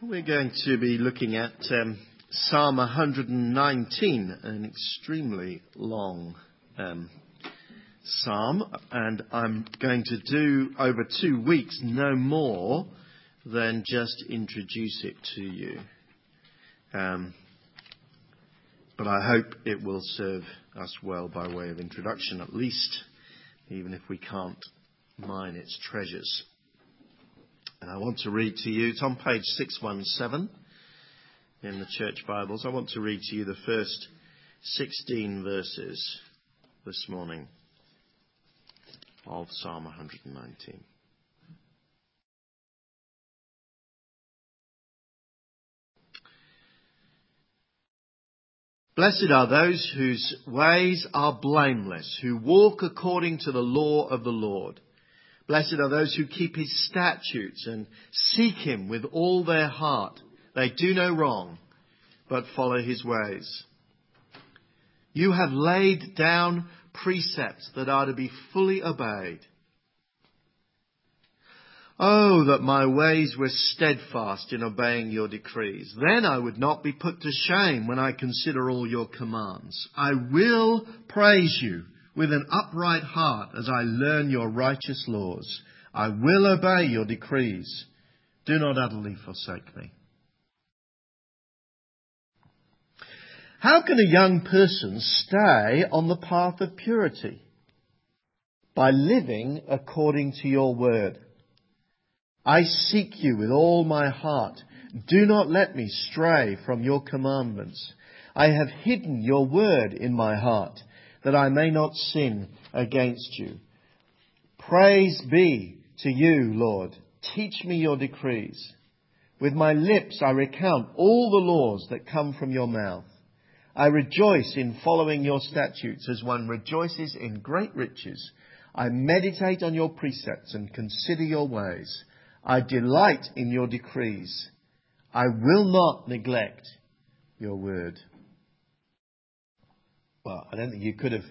We're going to be looking at um, Psalm 119, an extremely long um, psalm, and I'm going to do over two weeks no more than just introduce it to you. Um, but I hope it will serve us well by way of introduction, at least, even if we can't mine its treasures. And I want to read to you, it's on page 617 in the church Bibles. I want to read to you the first 16 verses this morning of Psalm 119. Blessed are those whose ways are blameless, who walk according to the law of the Lord. Blessed are those who keep his statutes and seek him with all their heart. They do no wrong, but follow his ways. You have laid down precepts that are to be fully obeyed. Oh, that my ways were steadfast in obeying your decrees. Then I would not be put to shame when I consider all your commands. I will praise you with an upright heart as I learn your righteous laws. I will obey your decrees. Do not utterly forsake me. How can a young person stay on the path of purity? By living according to your word. I seek you with all my heart. Do not let me stray from your commandments. I have hidden your word in my heart that I may not sin against you. Praise be to you, Lord. Teach me your decrees. With my lips I recount all the laws that come from your mouth. I rejoice in following your statutes as one rejoices in great riches. I meditate on your precepts and consider your ways. I delight in your decrees. I will not neglect your word well, I don't think you could have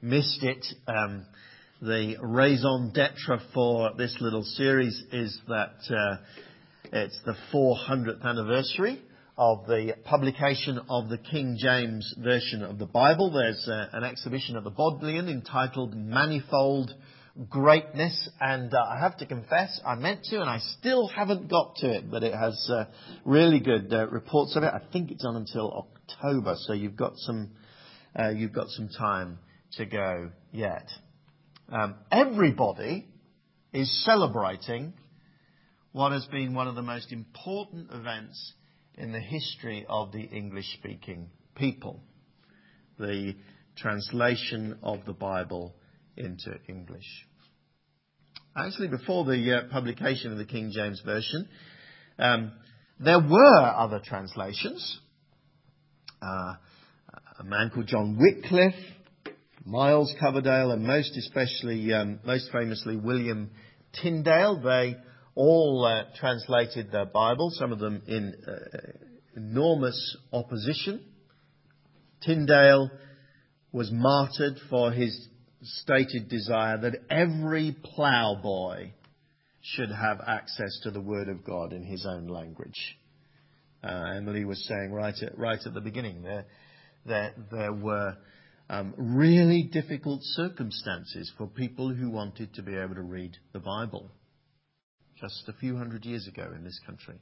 missed it. Um, the raison d'etre for this little series is that uh, it's the 400th anniversary of the publication of the King James Version of the Bible. There's uh, an exhibition at the Bodleian entitled Manifold Greatness, and uh, I have to confess, I meant to, and I still haven't got to it, but it has uh, really good uh, reports of it. I think it's on until October, so you've got some you've got some time to go yet. Um, everybody is celebrating what has been one of the most important events in the history of the English speaking people the translation of the Bible into English. Actually, before the uh, publication of the King James Version, um, there were other translations. Uh, a man called John Wycliffe, Miles Coverdale, and most especially, um, most famously, William Tyndale. They all uh, translated the Bible, some of them in uh, enormous opposition. Tyndale was martyred for his stated desire that every ploughboy should have access to the Word of God in his own language. Uh, Emily was saying right at, right at the beginning there, that there were um, really difficult circumstances for people who wanted to be able to read the Bible just a few hundred years ago in this country.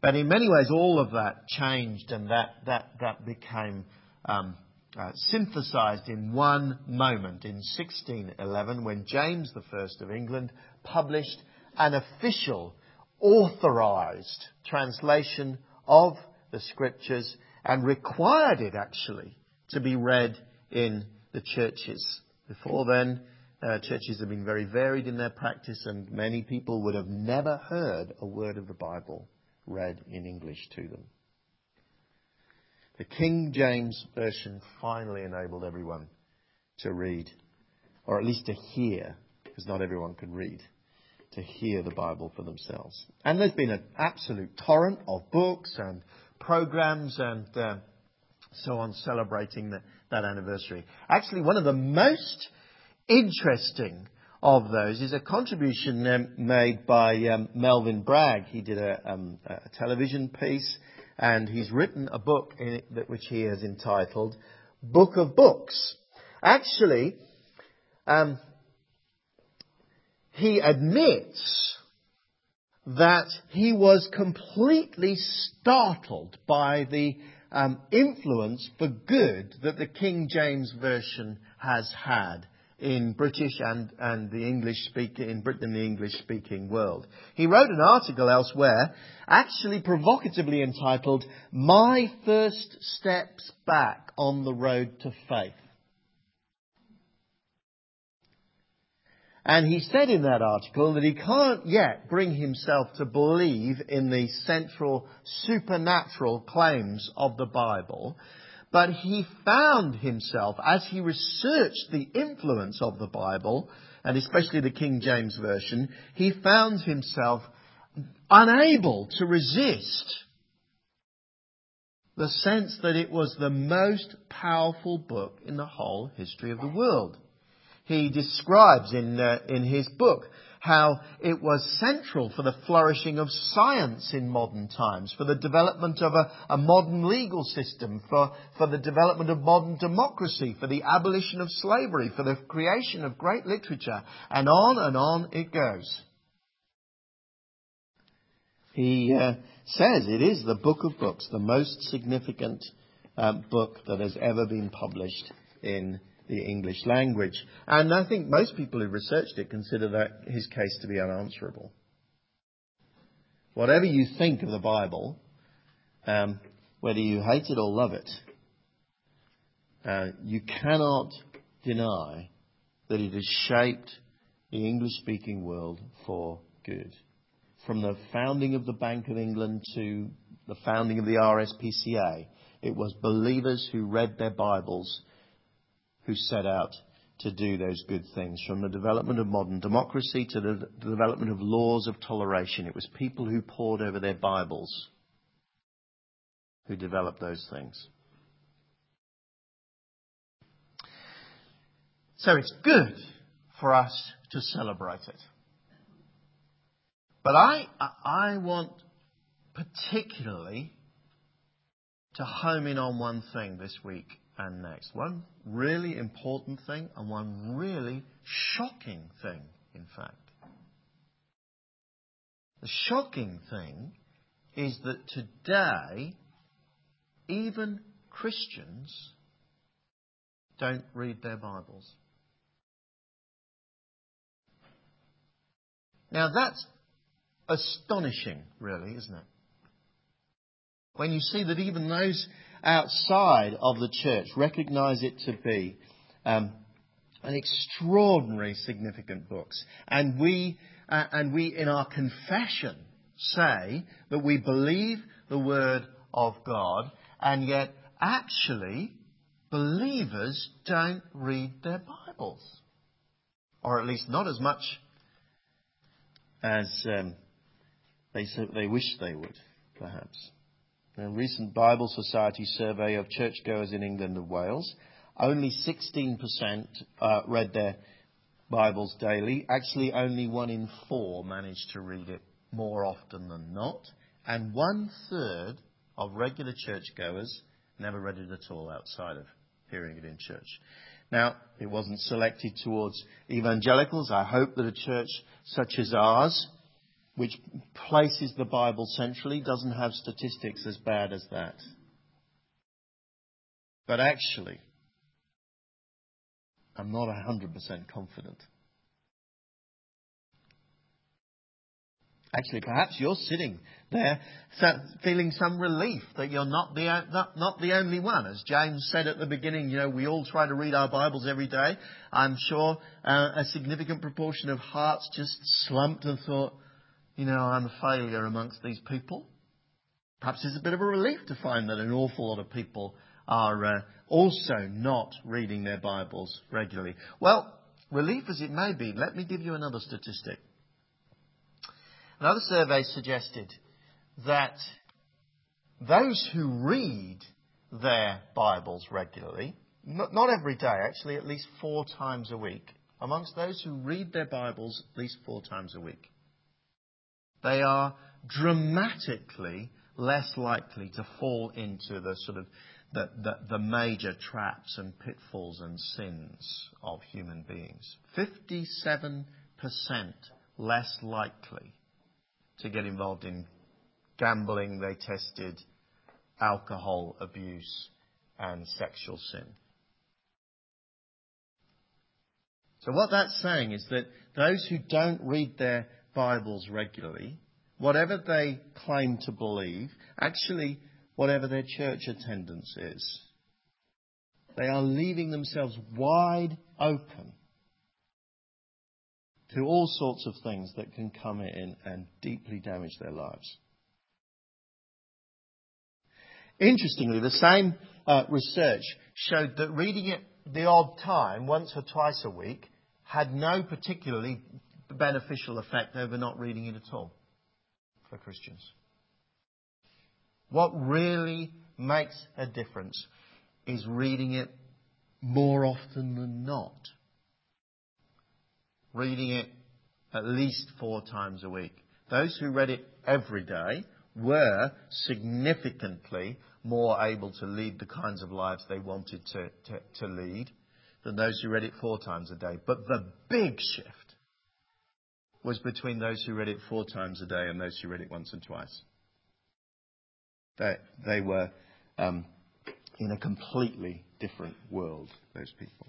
But in many ways, all of that changed and that, that, that became um, uh, synthesized in one moment in 1611 when James I of England published an official, authorized translation of the scriptures and required it actually to be read in the churches. Before then, uh, churches have been very varied in their practice, and many people would have never heard a word of the Bible read in English to them. The King James Version finally enabled everyone to read, or at least to hear, because not everyone could read, to hear the Bible for themselves. And there's been an absolute torrent of books and programs and uh, so on celebrating the, that anniversary. Actually, one of the most interesting of those is a contribution um, made by um, Melvyn Bragg. He did a, um, a, television piece and he's written a book it, which he has entitled Book of Books. Actually, um, he admits that he was completely startled by the um, influence for good that the King James Version has had in British and, and the English speaking, in Britain, the English speaking world. He wrote an article elsewhere, actually provocatively entitled, My First Steps Back on the Road to Faith. And he said in that article that he can't yet bring himself to believe in the central supernatural claims of the Bible, but he found himself, as he researched the influence of the Bible, and especially the King James Version, he found himself unable to resist the sense that it was the most powerful book in the whole history of the world. He describes in, uh, in his book how it was central for the flourishing of science in modern times, for the development of a, a modern legal system, for, for the development of modern democracy, for the abolition of slavery, for the creation of great literature, and on and on it goes. He uh, says it is the book of books, the most significant uh, book that has ever been published in the English language. And I think most people who researched it consider that his case to be unanswerable. Whatever you think of the Bible, um, whether you hate it or love it, uh, you cannot deny that it has shaped the English speaking world for good. From the founding of the Bank of England to the founding of the RSPCA, it was believers who read their Bibles who set out to do those good things. From the development of modern democracy to the development of laws of toleration, it was people who pored over their Bibles who developed those things. So it's good for us to celebrate it. But I, I want particularly to home in on one thing this week and next. One really important thing and one really shocking thing, in fact. The shocking thing is that today, even Christians don't read their Bibles. Now that's astonishing, really, isn't it? When you see that even those outside of the church recognize it to be um, an extraordinary significant book. And we, uh, and we in our confession say that we believe the word of God, and yet actually believers don't read their Bibles. Or at least not as much as um, they, they wish they would, perhaps a recent Bible Society survey of churchgoers in England and Wales, only 16% uh, read their Bibles daily. Actually, only one in four managed to read it more often than not. And one third of regular churchgoers never read it at all outside of hearing it in church. Now, it wasn't selected towards evangelicals. I hope that a church such as ours which places the Bible centrally, doesn't have statistics as bad as that. But actually, I'm not 100% confident. Actually, perhaps you're sitting there feeling some relief that you're not the, not, not the only one. As James said at the beginning, you know, we all try to read our Bibles every day. I'm sure uh, a significant proportion of hearts just slumped and thought, you know, I'm a failure amongst these people. Perhaps it's a bit of a relief to find that an awful lot of people are uh, also not reading their Bibles regularly. Well, relief as it may be, let me give you another statistic. Another survey suggested that those who read their Bibles regularly, not, not every day, actually, at least four times a week, amongst those who read their Bibles at least four times a week. They are dramatically less likely to fall into the sort of the, the, the, major traps and pitfalls and sins of human beings. 57% less likely to get involved in gambling, they tested alcohol abuse and sexual sin. So what that's saying is that those who don't read their Bibles regularly, whatever they claim to believe, actually whatever their church attendance is, they are leaving themselves wide open to all sorts of things that can come in and deeply damage their lives. Interestingly, the same uh, research showed that reading it the odd time, once or twice a week, had no particularly beneficial effect over not reading it at all for Christians. What really makes a difference is reading it more often than not. Reading it at least four times a week. Those who read it every day were significantly more able to lead the kinds of lives they wanted to, to, to lead than those who read it four times a day. But the big shift was between those who read it four times a day and those who read it once and twice. They, they were um, in a completely different world, those people.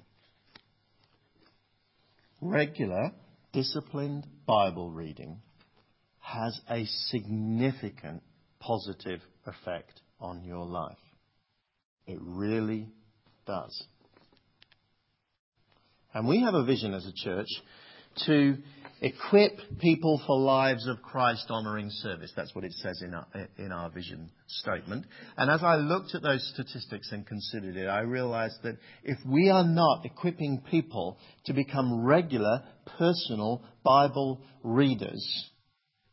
Regular, disciplined Bible reading has a significant positive effect on your life. It really does. And we have a vision as a church to equip people for lives of Christ honoring service. That's what it says in our, in our vision statement. And as I looked at those statistics and considered it, I realized that if we are not equipping people to become regular, personal Bible readers,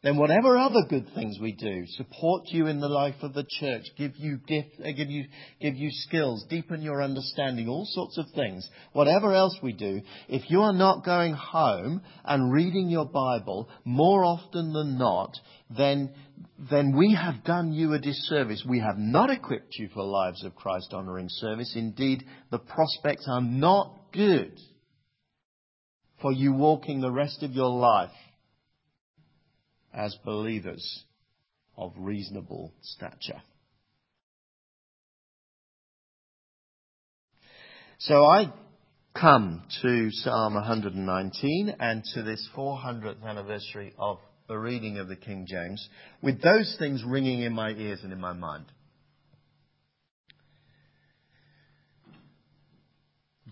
then whatever other good things we do, support you in the life of the church, give you gift, uh, give you, give you skills, deepen your understanding, all sorts of things, whatever else we do, if you are not going home and reading your Bible more often than not, then, then we have done you a disservice. We have not equipped you for lives of Christ honoring service. Indeed, the prospects are not good for you walking the rest of your life as believers of reasonable stature. So I come to Psalm 119 and to this 400th anniversary of the reading of the King James with those things ringing in my ears and in my mind.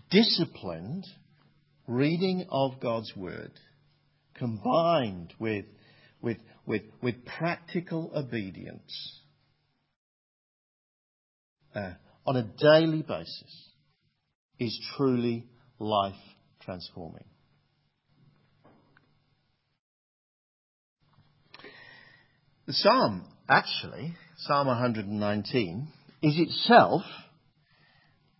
Disciplined reading of God's Word combined with with, with, with practical obedience uh, on a daily basis is truly life transforming. The psalm, actually, Psalm 119, is itself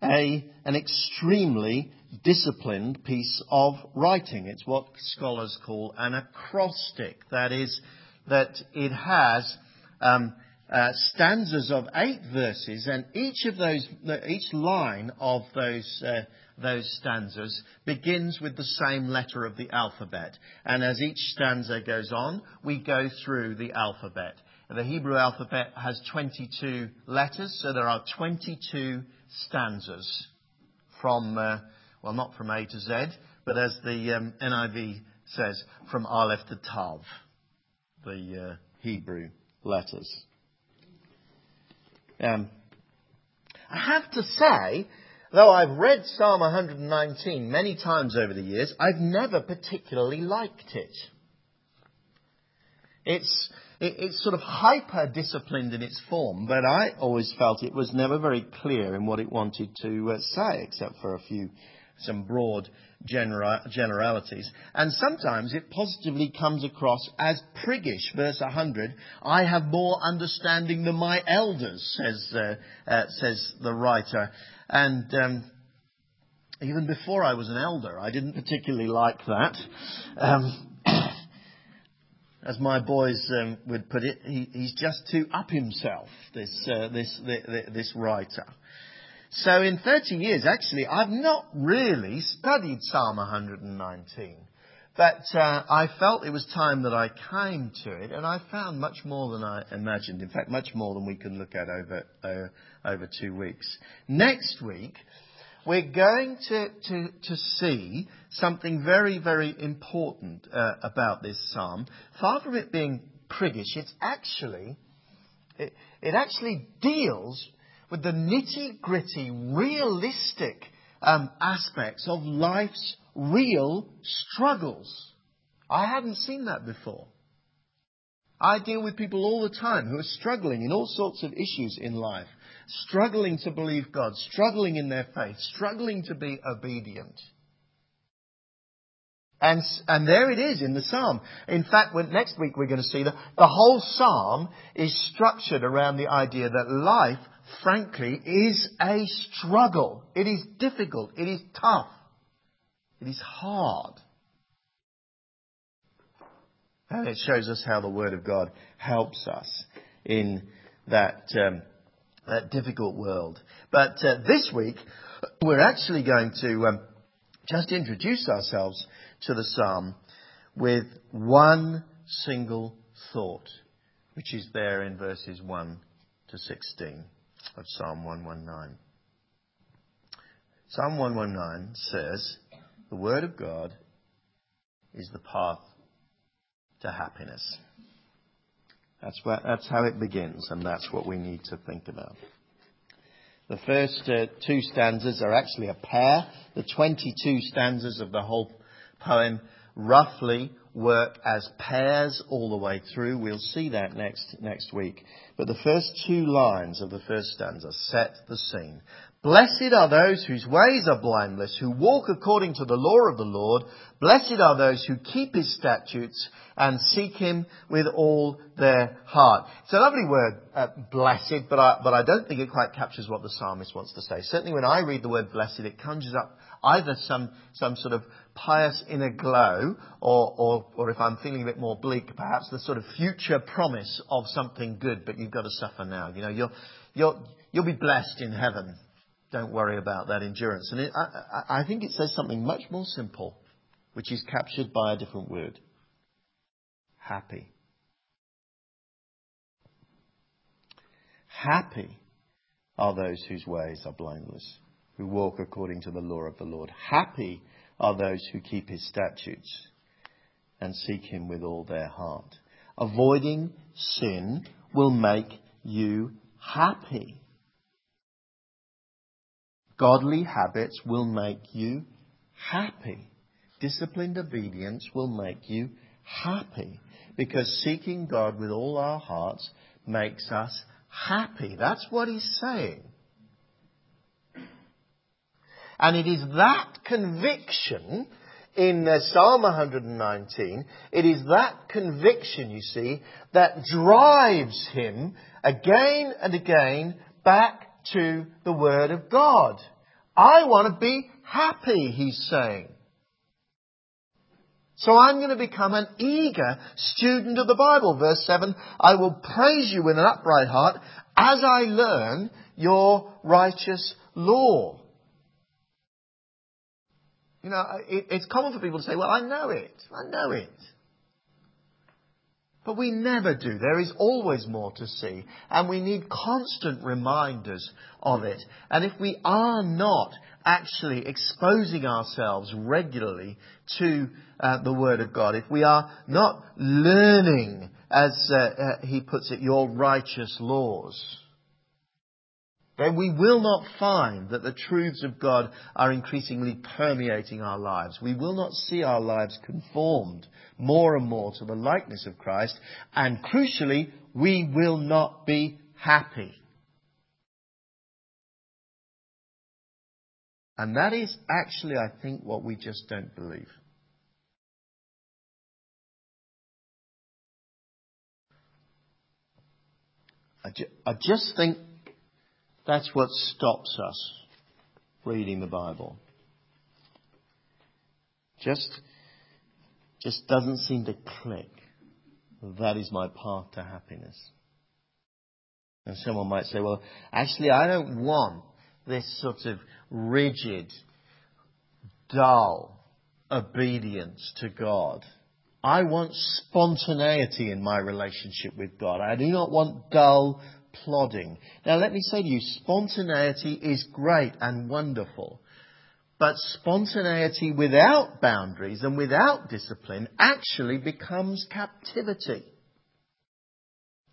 a, an extremely disciplined piece of writing. It's what scholars call an acrostic. That is, that it has um, uh, stanzas of eight verses, and each of those, each line of those uh, those stanzas begins with the same letter of the alphabet. And as each stanza goes on, we go through the alphabet. The Hebrew alphabet has 22 letters, so there are 22 stanzas from uh, well, not from A to Z, but as the um, NIV says, from Aleph to Tav, the uh, Hebrew letters. Um, I have to say, though I've read Psalm 119 many times over the years, I've never particularly liked it. It's, it's sort of hyper disciplined in its form, but I always felt it was never very clear in what it wanted to uh, say, except for a few some broad generalities. And sometimes it positively comes across as priggish. Verse 100, I have more understanding than my elders, says, uh, uh, says the writer. And, um, even before I was an elder. I didn't particularly like that. Um, as my boys um, would put it, he, he's just too up himself, this, uh, this, this writer. So in 30 years, actually, I've not really studied Psalm 119. But uh, I felt it was time that I came to it, and I found much more than I imagined. In fact, much more than we can look at over uh, over two weeks. Next week, we're going to, to, to see something very, very important uh, about this psalm. Far from it being priggish, it's actually, it, it actually deals with the nitty gritty, realistic um, aspects of life's real struggles. I hadn't seen that before. I deal with people all the time who are struggling in all sorts of issues in life, struggling to believe God, struggling in their faith, struggling to be obedient. And, and there it is in the psalm. In fact, when, next week we're going to see that the whole psalm is structured around the idea that life, frankly, is a struggle. It is difficult. It is tough. It is hard. And it shows us how the Word of God helps us in that, um, that difficult world. But uh, this week, we're actually going to um, just introduce ourselves to the psalm with one single thought, which is there in verses 1 to 16 of Psalm 119. Psalm 119 says, The Word of God is the path to happiness. That's, what, that's how it begins, and that's what we need to think about. The first uh, two stanzas are actually a pair. The 22 stanzas of the whole poem roughly work as pairs all the way through. We'll see that next, next week. But the first two lines of the first stanza set the scene. Blessed are those whose ways are blameless, who walk according to the law of the Lord. Blessed are those who keep his statutes and seek him with all their heart. It's a lovely word, uh, blessed, but I, but I don't think it quite captures what the psalmist wants to say. Certainly when I read the word blessed, it conjures up either some, some sort of pious inner glow, or, or, or if I'm feeling a bit more bleak, perhaps the sort of future promise of something good, but you've got to suffer now. You know, you'll, you'll, you'll be blessed in heaven. Don't worry about that endurance. And it, I, I think it says something much more simple, which is captured by a different word. Happy. Happy are those whose ways are blameless, who walk according to the law of the Lord. Happy are those who keep his statutes and seek him with all their heart. Avoiding sin will make you happy. Godly habits will make you happy. Disciplined obedience will make you happy. Because seeking God with all our hearts makes us happy. That's what he's saying. And it is that conviction in uh, Psalm 119, it is that conviction, you see, that drives him again and again back to the Word of God. I want to be happy, he's saying. So I'm going to become an eager student of the Bible. Verse 7, I will praise you with an upright heart as I learn your righteous law. You know, it, it's common for people to say, well, I know it. I know it. But we never do. There is always more to see. And we need constant reminders of it. And if we are not actually exposing ourselves regularly to uh, the Word of God, if we are not learning, as uh, uh, he puts it, your righteous laws, then we will not find that the truths of God are increasingly permeating our lives. We will not see our lives conformed more and more to the likeness of Christ, and crucially, we will not be happy. And that is actually, I think, what we just don't believe. I, ju- I just think that's what stops us reading the Bible. just, just doesn't seem to click. That is my path to happiness. And someone might say, well, actually, I don't want this sort of rigid, dull obedience to God. I want spontaneity in my relationship with God. I do not want dull plodding. Now let me say to you, spontaneity is great and wonderful. But spontaneity without boundaries and without discipline actually becomes captivity.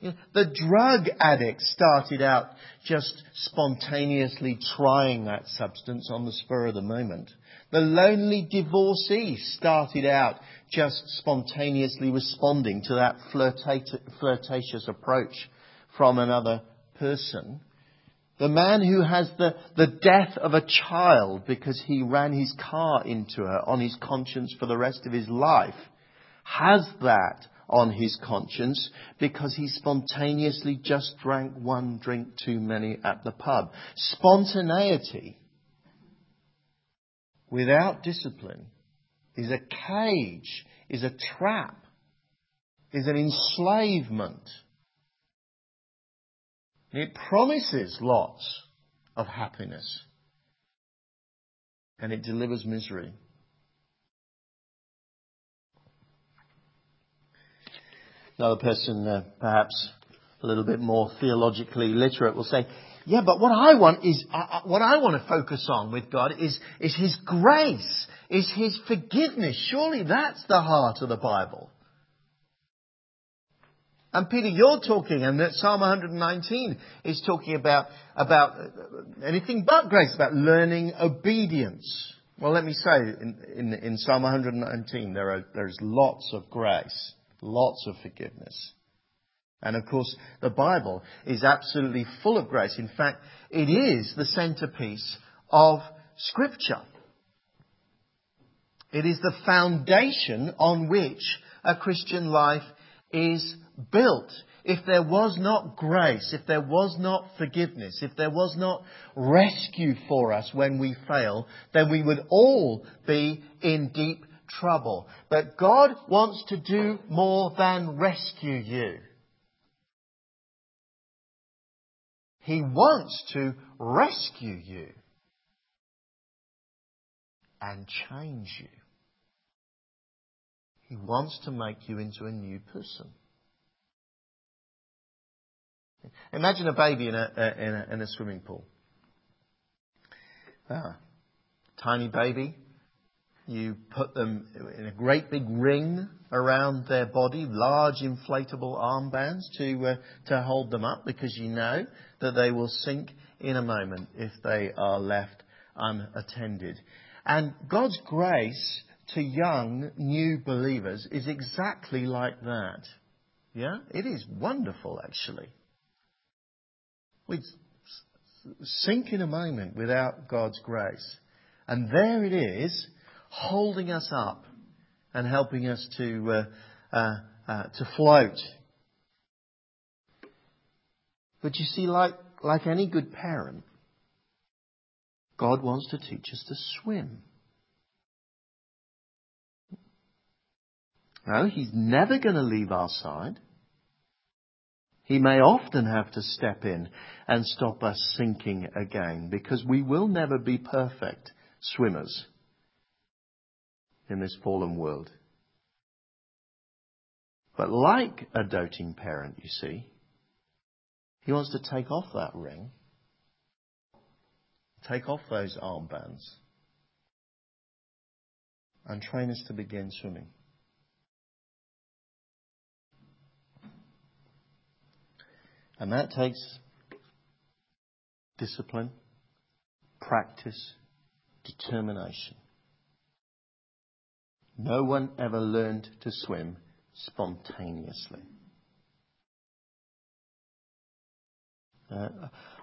The drug addict started out just spontaneously trying that substance on the spur of the moment. The lonely divorcee started out just spontaneously responding to that flirtatious approach from another person. The man who has the, the death of a child because he ran his car into her on his conscience for the rest of his life has that on his conscience because he spontaneously just drank one drink too many at the pub. Spontaneity without discipline is a cage, is a trap, is an enslavement. It promises lots of happiness. And it delivers misery. Another person, uh, perhaps a little bit more theologically literate, will say, yeah, but what I want is, uh, what I want to focus on with God is, is His grace, is His forgiveness. Surely that's the heart of the Bible. And Peter, you're talking, and that Psalm 119 is talking about, about anything but grace, about learning obedience. Well, let me say, in, in, in Psalm 119, there are, there's lots of grace, lots of forgiveness. And of course, the Bible is absolutely full of grace. In fact, it is the centerpiece of Scripture. It is the foundation on which a Christian life is built. If there was not grace, if there was not forgiveness, if there was not rescue for us when we fail, then we would all be in deep trouble. But God wants to do more than rescue you. He wants to rescue you and change you. He wants to make you into a new person. Imagine a baby in a, in a, in a swimming pool. Ah, tiny baby. You put them in a great big ring around their body, large inflatable armbands to, uh, to hold them up because you know that they will sink in a moment if they are left unattended. And God's grace to young, new believers is exactly like that. Yeah? It is wonderful, actually. We'd sink in a moment without God's grace. And there it is, holding us up and helping us to, uh, uh, uh, to float. But you see, like, like any good parent, God wants to teach us to swim. No, He's never going to leave our side. He may often have to step in and stop us sinking again because we will never be perfect swimmers in this fallen world. But like a doting parent, you see, he wants to take off that ring, take off those armbands, and train us to begin swimming. And that takes discipline, practice, determination. No one ever learned to swim spontaneously. Uh,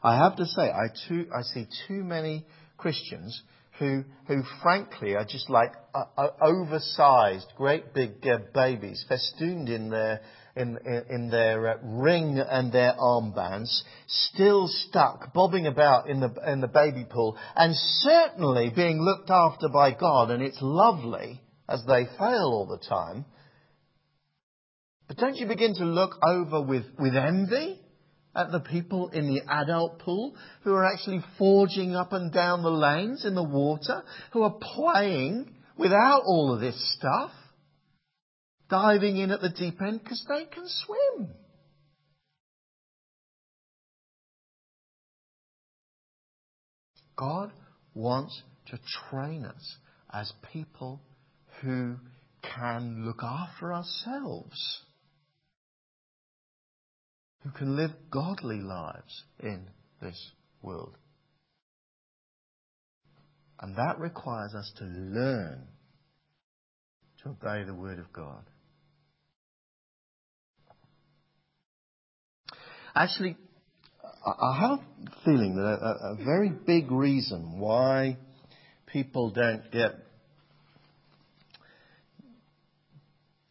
I have to say, I, too, I see too many Christians who, who frankly are just like uh, uh, oversized, great big uh, babies, festooned in their in, in, their uh, ring and their armbands, still stuck, bobbing about in the, in the baby pool, and certainly being looked after by God, and it's lovely. as they fail all the time. But don't you begin to look over with, with envy at the people in the adult pool who are actually forging up and down the lanes in the water, who are playing without all of this stuff, diving in at the deep end because they can swim? God wants to train us as people who can look after ourselves, who can live godly lives in this world. And that requires us to learn to obey the Word of God. Actually, I have a feeling that a, a very big reason why people don't get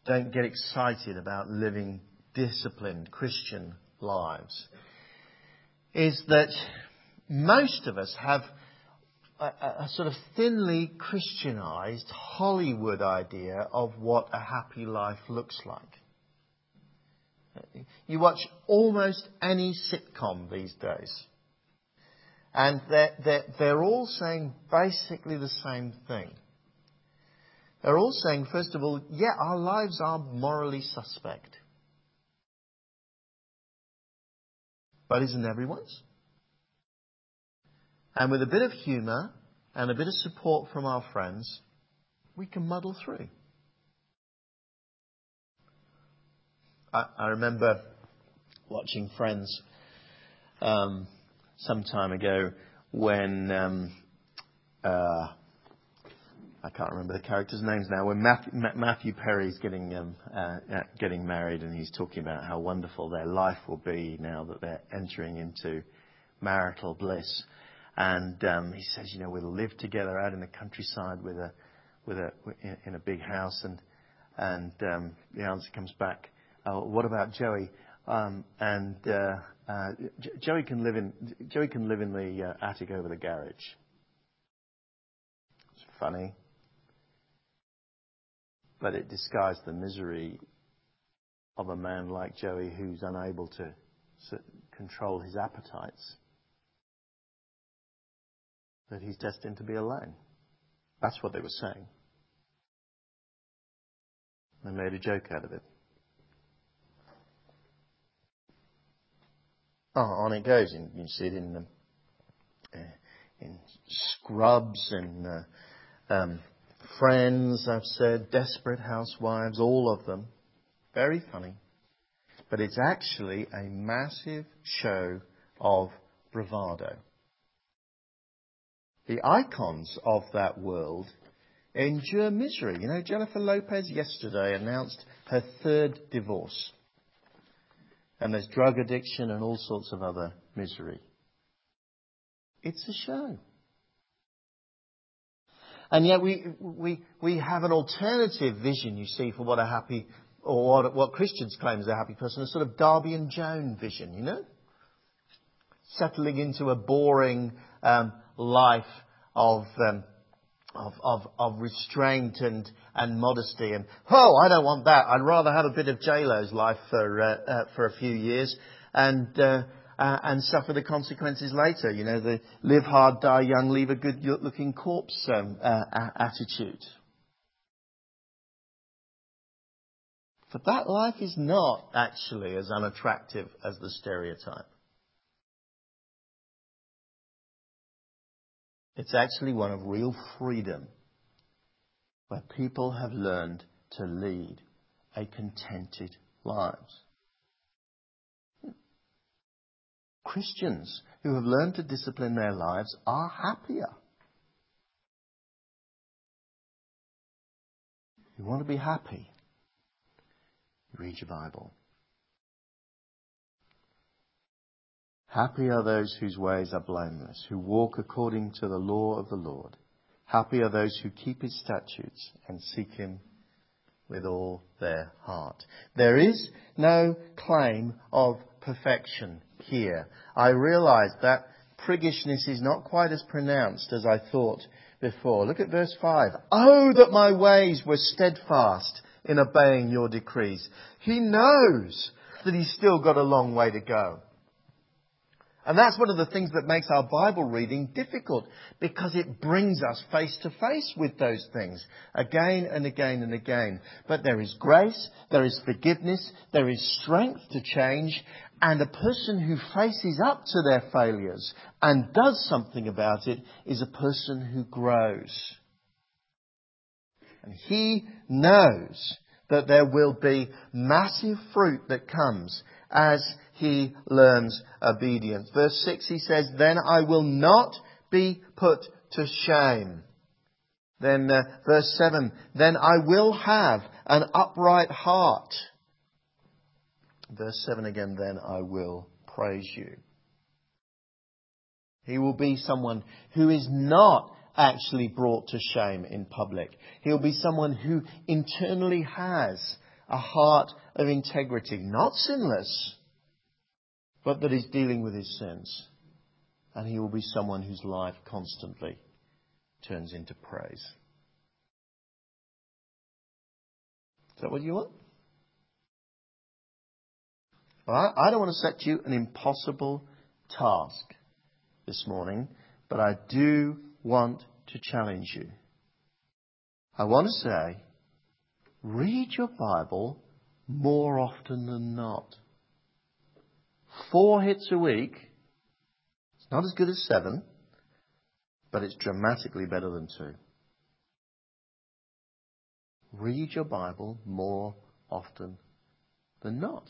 don't get excited about living disciplined Christian lives is that most of us have a, a, sort of thinly Christianized Hollywood idea of what a happy life looks like. You watch almost any sitcom these days, and they're, they're, they're all saying basically the same thing. They're all saying, first of all, yeah, our lives are morally suspect. But isn't everyone's? And with a bit of humour and a bit of support from our friends, we can muddle through. I, remember watching Friends um, some time ago when um, uh, I can't remember the characters' names now. When Matthew, Perry's getting um, uh, getting married, and he's talking about how wonderful their life will be now that they're entering into marital bliss. And he says, you know, we'll live together out in the countryside with a with a in a big house, and and the answer comes back, what about Joey? Um, and uh, uh, Joey can live in Joey can live in the uh, attic over the garage. It's funny, but it disguised the misery of a man like Joey who's unable to control his appetites. That he's destined to be alone. That's what they were saying. They made a joke out of it. Oh, on it goes. And you see it in uh, in Scrubs and uh, um, Friends. I've said Desperate Housewives, all of them. Very funny, but it's actually a massive show of bravado. The icons of that world endure misery. You know, Jennifer Lopez yesterday announced her third divorce and there's drug addiction and all sorts of other misery. It's a show. And yet we, we, we have an alternative vision, you see, for what a happy, or what, what Christians claim is a happy person, a sort of Darby and Joan vision, you know? Settling into a boring um, life of um, of, of, of restraint and, and modesty. And, oh, I don't want that. I'd rather have a bit of J-Lo's life for, uh, uh, for a few years and, uh, uh, and suffer the consequences later. You know, the live hard, die young, leave a good looking corpse um, uh, attitude. But that life is not actually as unattractive as the stereotype. It's actually one of real freedom where people have learned to lead a contented lives. Christians who have learned to discipline their lives are happier. You want to be happy? Read your Bible. Happy are those whose ways are blameless, who walk according to the law of the Lord. Happy are those who keep his statutes and seek him with all their heart. There is no claim of perfection here. I realize that priggishness is not quite as pronounced as I thought before. Look at verse 5. Oh, that my ways were steadfast in obeying your decrees. He knows that he's still got a long way to go. And that's one of the things that makes our Bible reading difficult because it brings us face to face with those things again and again and again. But there is grace, there is forgiveness, there is strength to change, and a person who faces up to their failures and does something about it is a person who grows. And he knows that there will be massive fruit that comes as he learns obedience. Verse 6 he says, Then I will not be put to shame. Then uh, verse 7, Then I will have an upright heart. Verse 7 again, Then I will praise you. He will be someone who is not actually brought to shame in public. He'll be someone who internally has a heart of integrity, not sinless, but that is dealing with his sins. And he will be someone whose life constantly turns into praise. Is that what you want? Well, I don't want to set you an impossible task this morning, but I do want to challenge you. I want to say, read your Bible more often than not. Four hits a week. It's not as good as seven, but it's dramatically better than two. Read your Bible more often than not.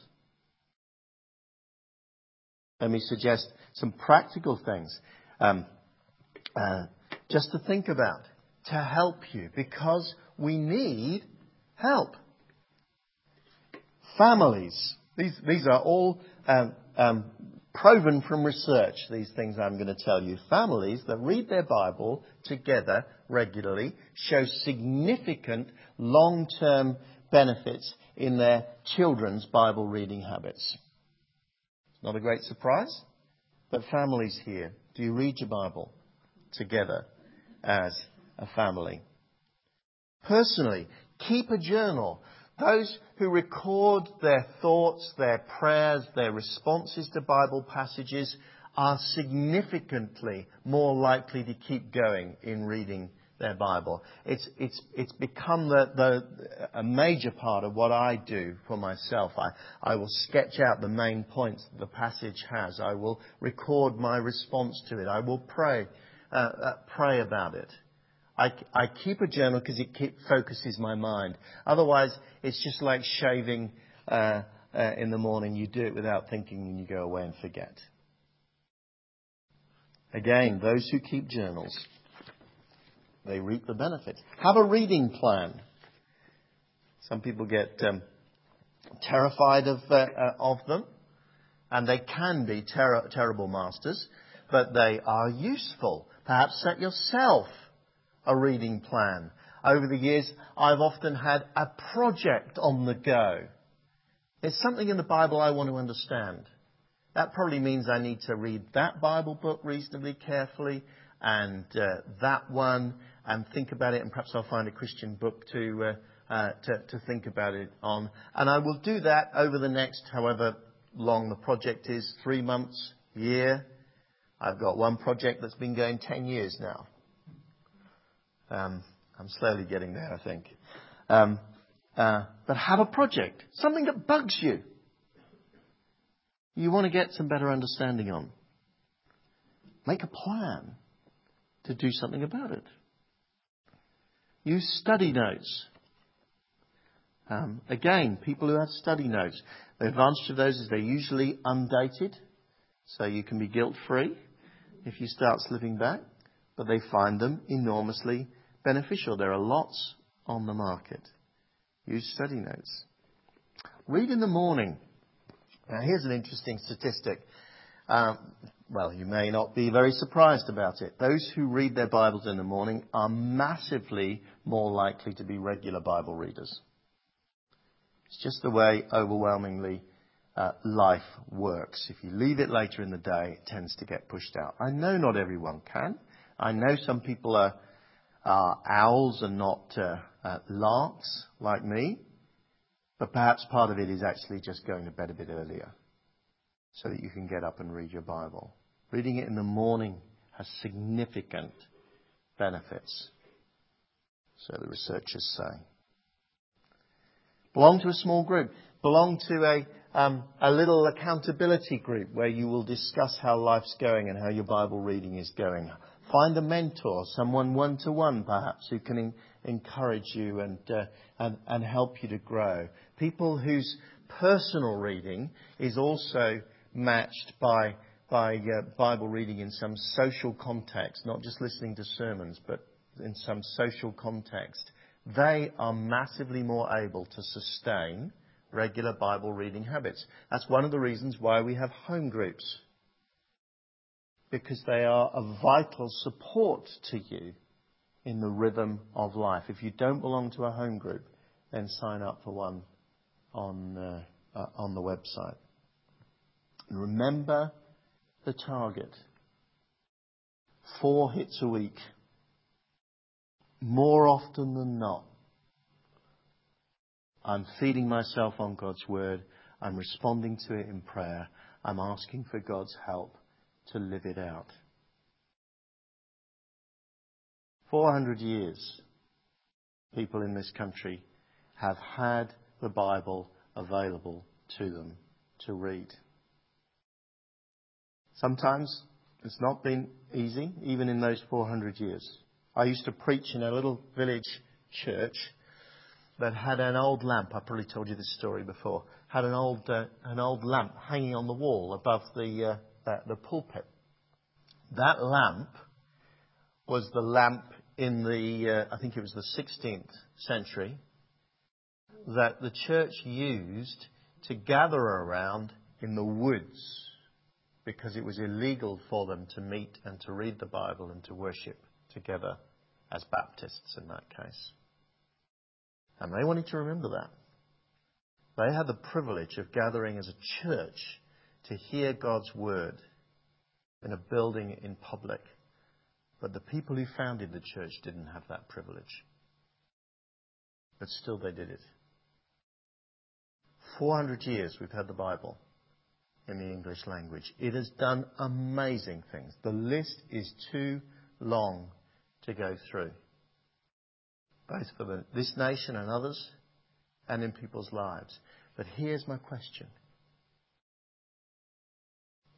Let me suggest some practical things um, uh, just to think about to help you because we need help. Families. These, these are all um, um, proven from research, these things I'm going to tell you. Families that read their Bible together regularly show significant long-term benefits in their children's Bible reading habits. It's not a great surprise, but families here, do you read your Bible together as a family? Personally, keep a journal those who record their thoughts, their prayers, their responses to Bible passages are significantly more likely to keep going in reading their Bible. It's, it's, it's become the, the, a major part of what I do for myself. I, I will sketch out the main points that the passage has. I will record my response to it. I will pray, uh, uh, pray about it. I, I keep a journal because it keep, focuses my mind. Otherwise, it's just like shaving uh, uh, in the morning. You do it without thinking and you go away and forget. Again, those who keep journals, they reap the benefits. Have a reading plan. Some people get um, terrified of, uh, uh of them, and they can be ter- terrible masters, but they are useful. Perhaps set yourself a reading plan. Over the years, I've often had a project on the go. There's something in the Bible I want to understand. That probably means I need to read that Bible book reasonably carefully and uh, that one and think about it and perhaps I'll find a Christian book to, uh, uh, to, to think about it on. And I will do that over the next however long the project is, three months, year. I've got one project that's been going 10 years now. Um, I'm slowly getting there, I think. Um, uh, but have a project, something that bugs you. You want to get some better understanding on. Make a plan to do something about it. Use study notes. Um, again, people who have study notes, the advantage of those is they're usually undated, so you can be guilt free if you start slipping back, but they find them enormously beneficial. There are lots on the market. Use study notes. Read in the morning. Now, here's an interesting statistic. Um, well, you may not be very surprised about it. Those who read their Bibles in the morning are massively more likely to be regular Bible readers. It's just the way overwhelmingly uh, life works. If you leave it later in the day, it tends to get pushed out. I know not everyone can. I know some people are are owls and not uh, uh, larks like me. But perhaps part of it is actually just going to bed a bit earlier so that you can get up and read your Bible. Reading it in the morning has significant benefits, so the researchers say. Belong to a small group. Belong to a, um, a little accountability group where you will discuss how life's going and how your Bible reading is going. Find a mentor, someone one to one perhaps, who can encourage you and, uh, and, and help you to grow. People whose personal reading is also matched by, by uh, Bible reading in some social context, not just listening to sermons, but in some social context. They are massively more able to sustain regular Bible reading habits. That's one of the reasons why we have home groups. Because they are a vital support to you in the rhythm of life. If you don't belong to a home group, then sign up for one on, uh, uh, on the website. And remember the target. Four hits a week. More often than not. I'm feeding myself on God's word. I'm responding to it in prayer. I'm asking for God's help to live it out. 400 years, people in this country have had the Bible available to them to read. Sometimes it's not been easy, even in those 400 years. I used to preach in a little village church that had an old lamp. I probably told you this story before. Had an old uh, an old lamp hanging on the wall above the uh, the pulpit. That lamp was the lamp in the uh, I think it was the 16th century that the church used to gather around in the woods because it was illegal for them to meet and to read the Bible and to worship together as Baptists in that case. And they wanted to remember that. They had the privilege of gathering as a church to hear God's word in a building in public. But the people who founded the church didn't have that privilege. But still they did it. 400 years we've had the Bible in the English language. It has done amazing things. The list is too long to go through, both for this nation and others, and in people's lives. But here's my question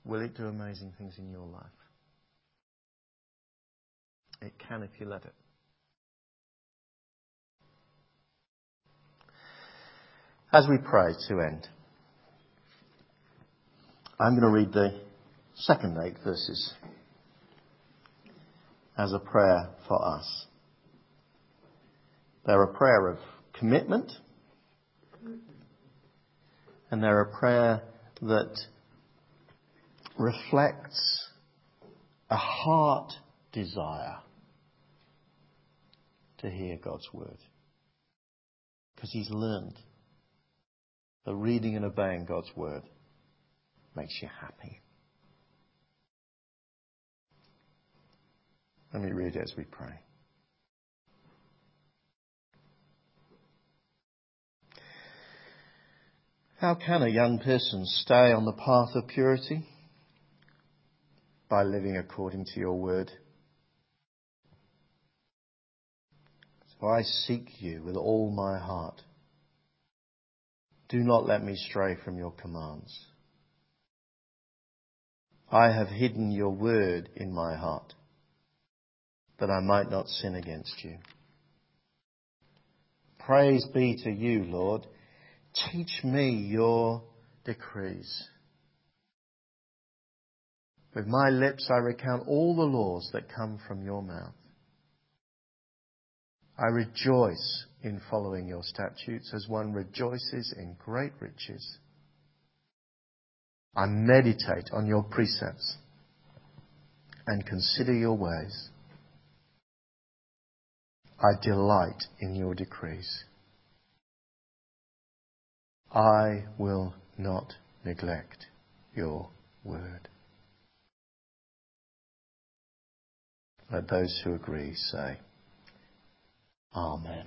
Will it do amazing things in your life? It can if you let it. As we pray to end, I'm going to read the second eight verses as a prayer for us. They're a prayer of commitment, and they're a prayer that reflects a heart desire to hear God's word. Because he's learned that reading and obeying God's word makes you happy. Let me read it as we pray. How can a young person stay on the path of purity? By living according to your word. So I seek you with all my heart. Do not let me stray from your commands. I have hidden your word in my heart, that I might not sin against you. Praise be to you, Lord. Teach me your decrees. With my lips I recount all the laws that come from your mouth. I rejoice in following your statutes as one rejoices in great riches. I meditate on your precepts and consider your ways. I delight in your decrees. I will not neglect your word. Let those who agree say, Amen.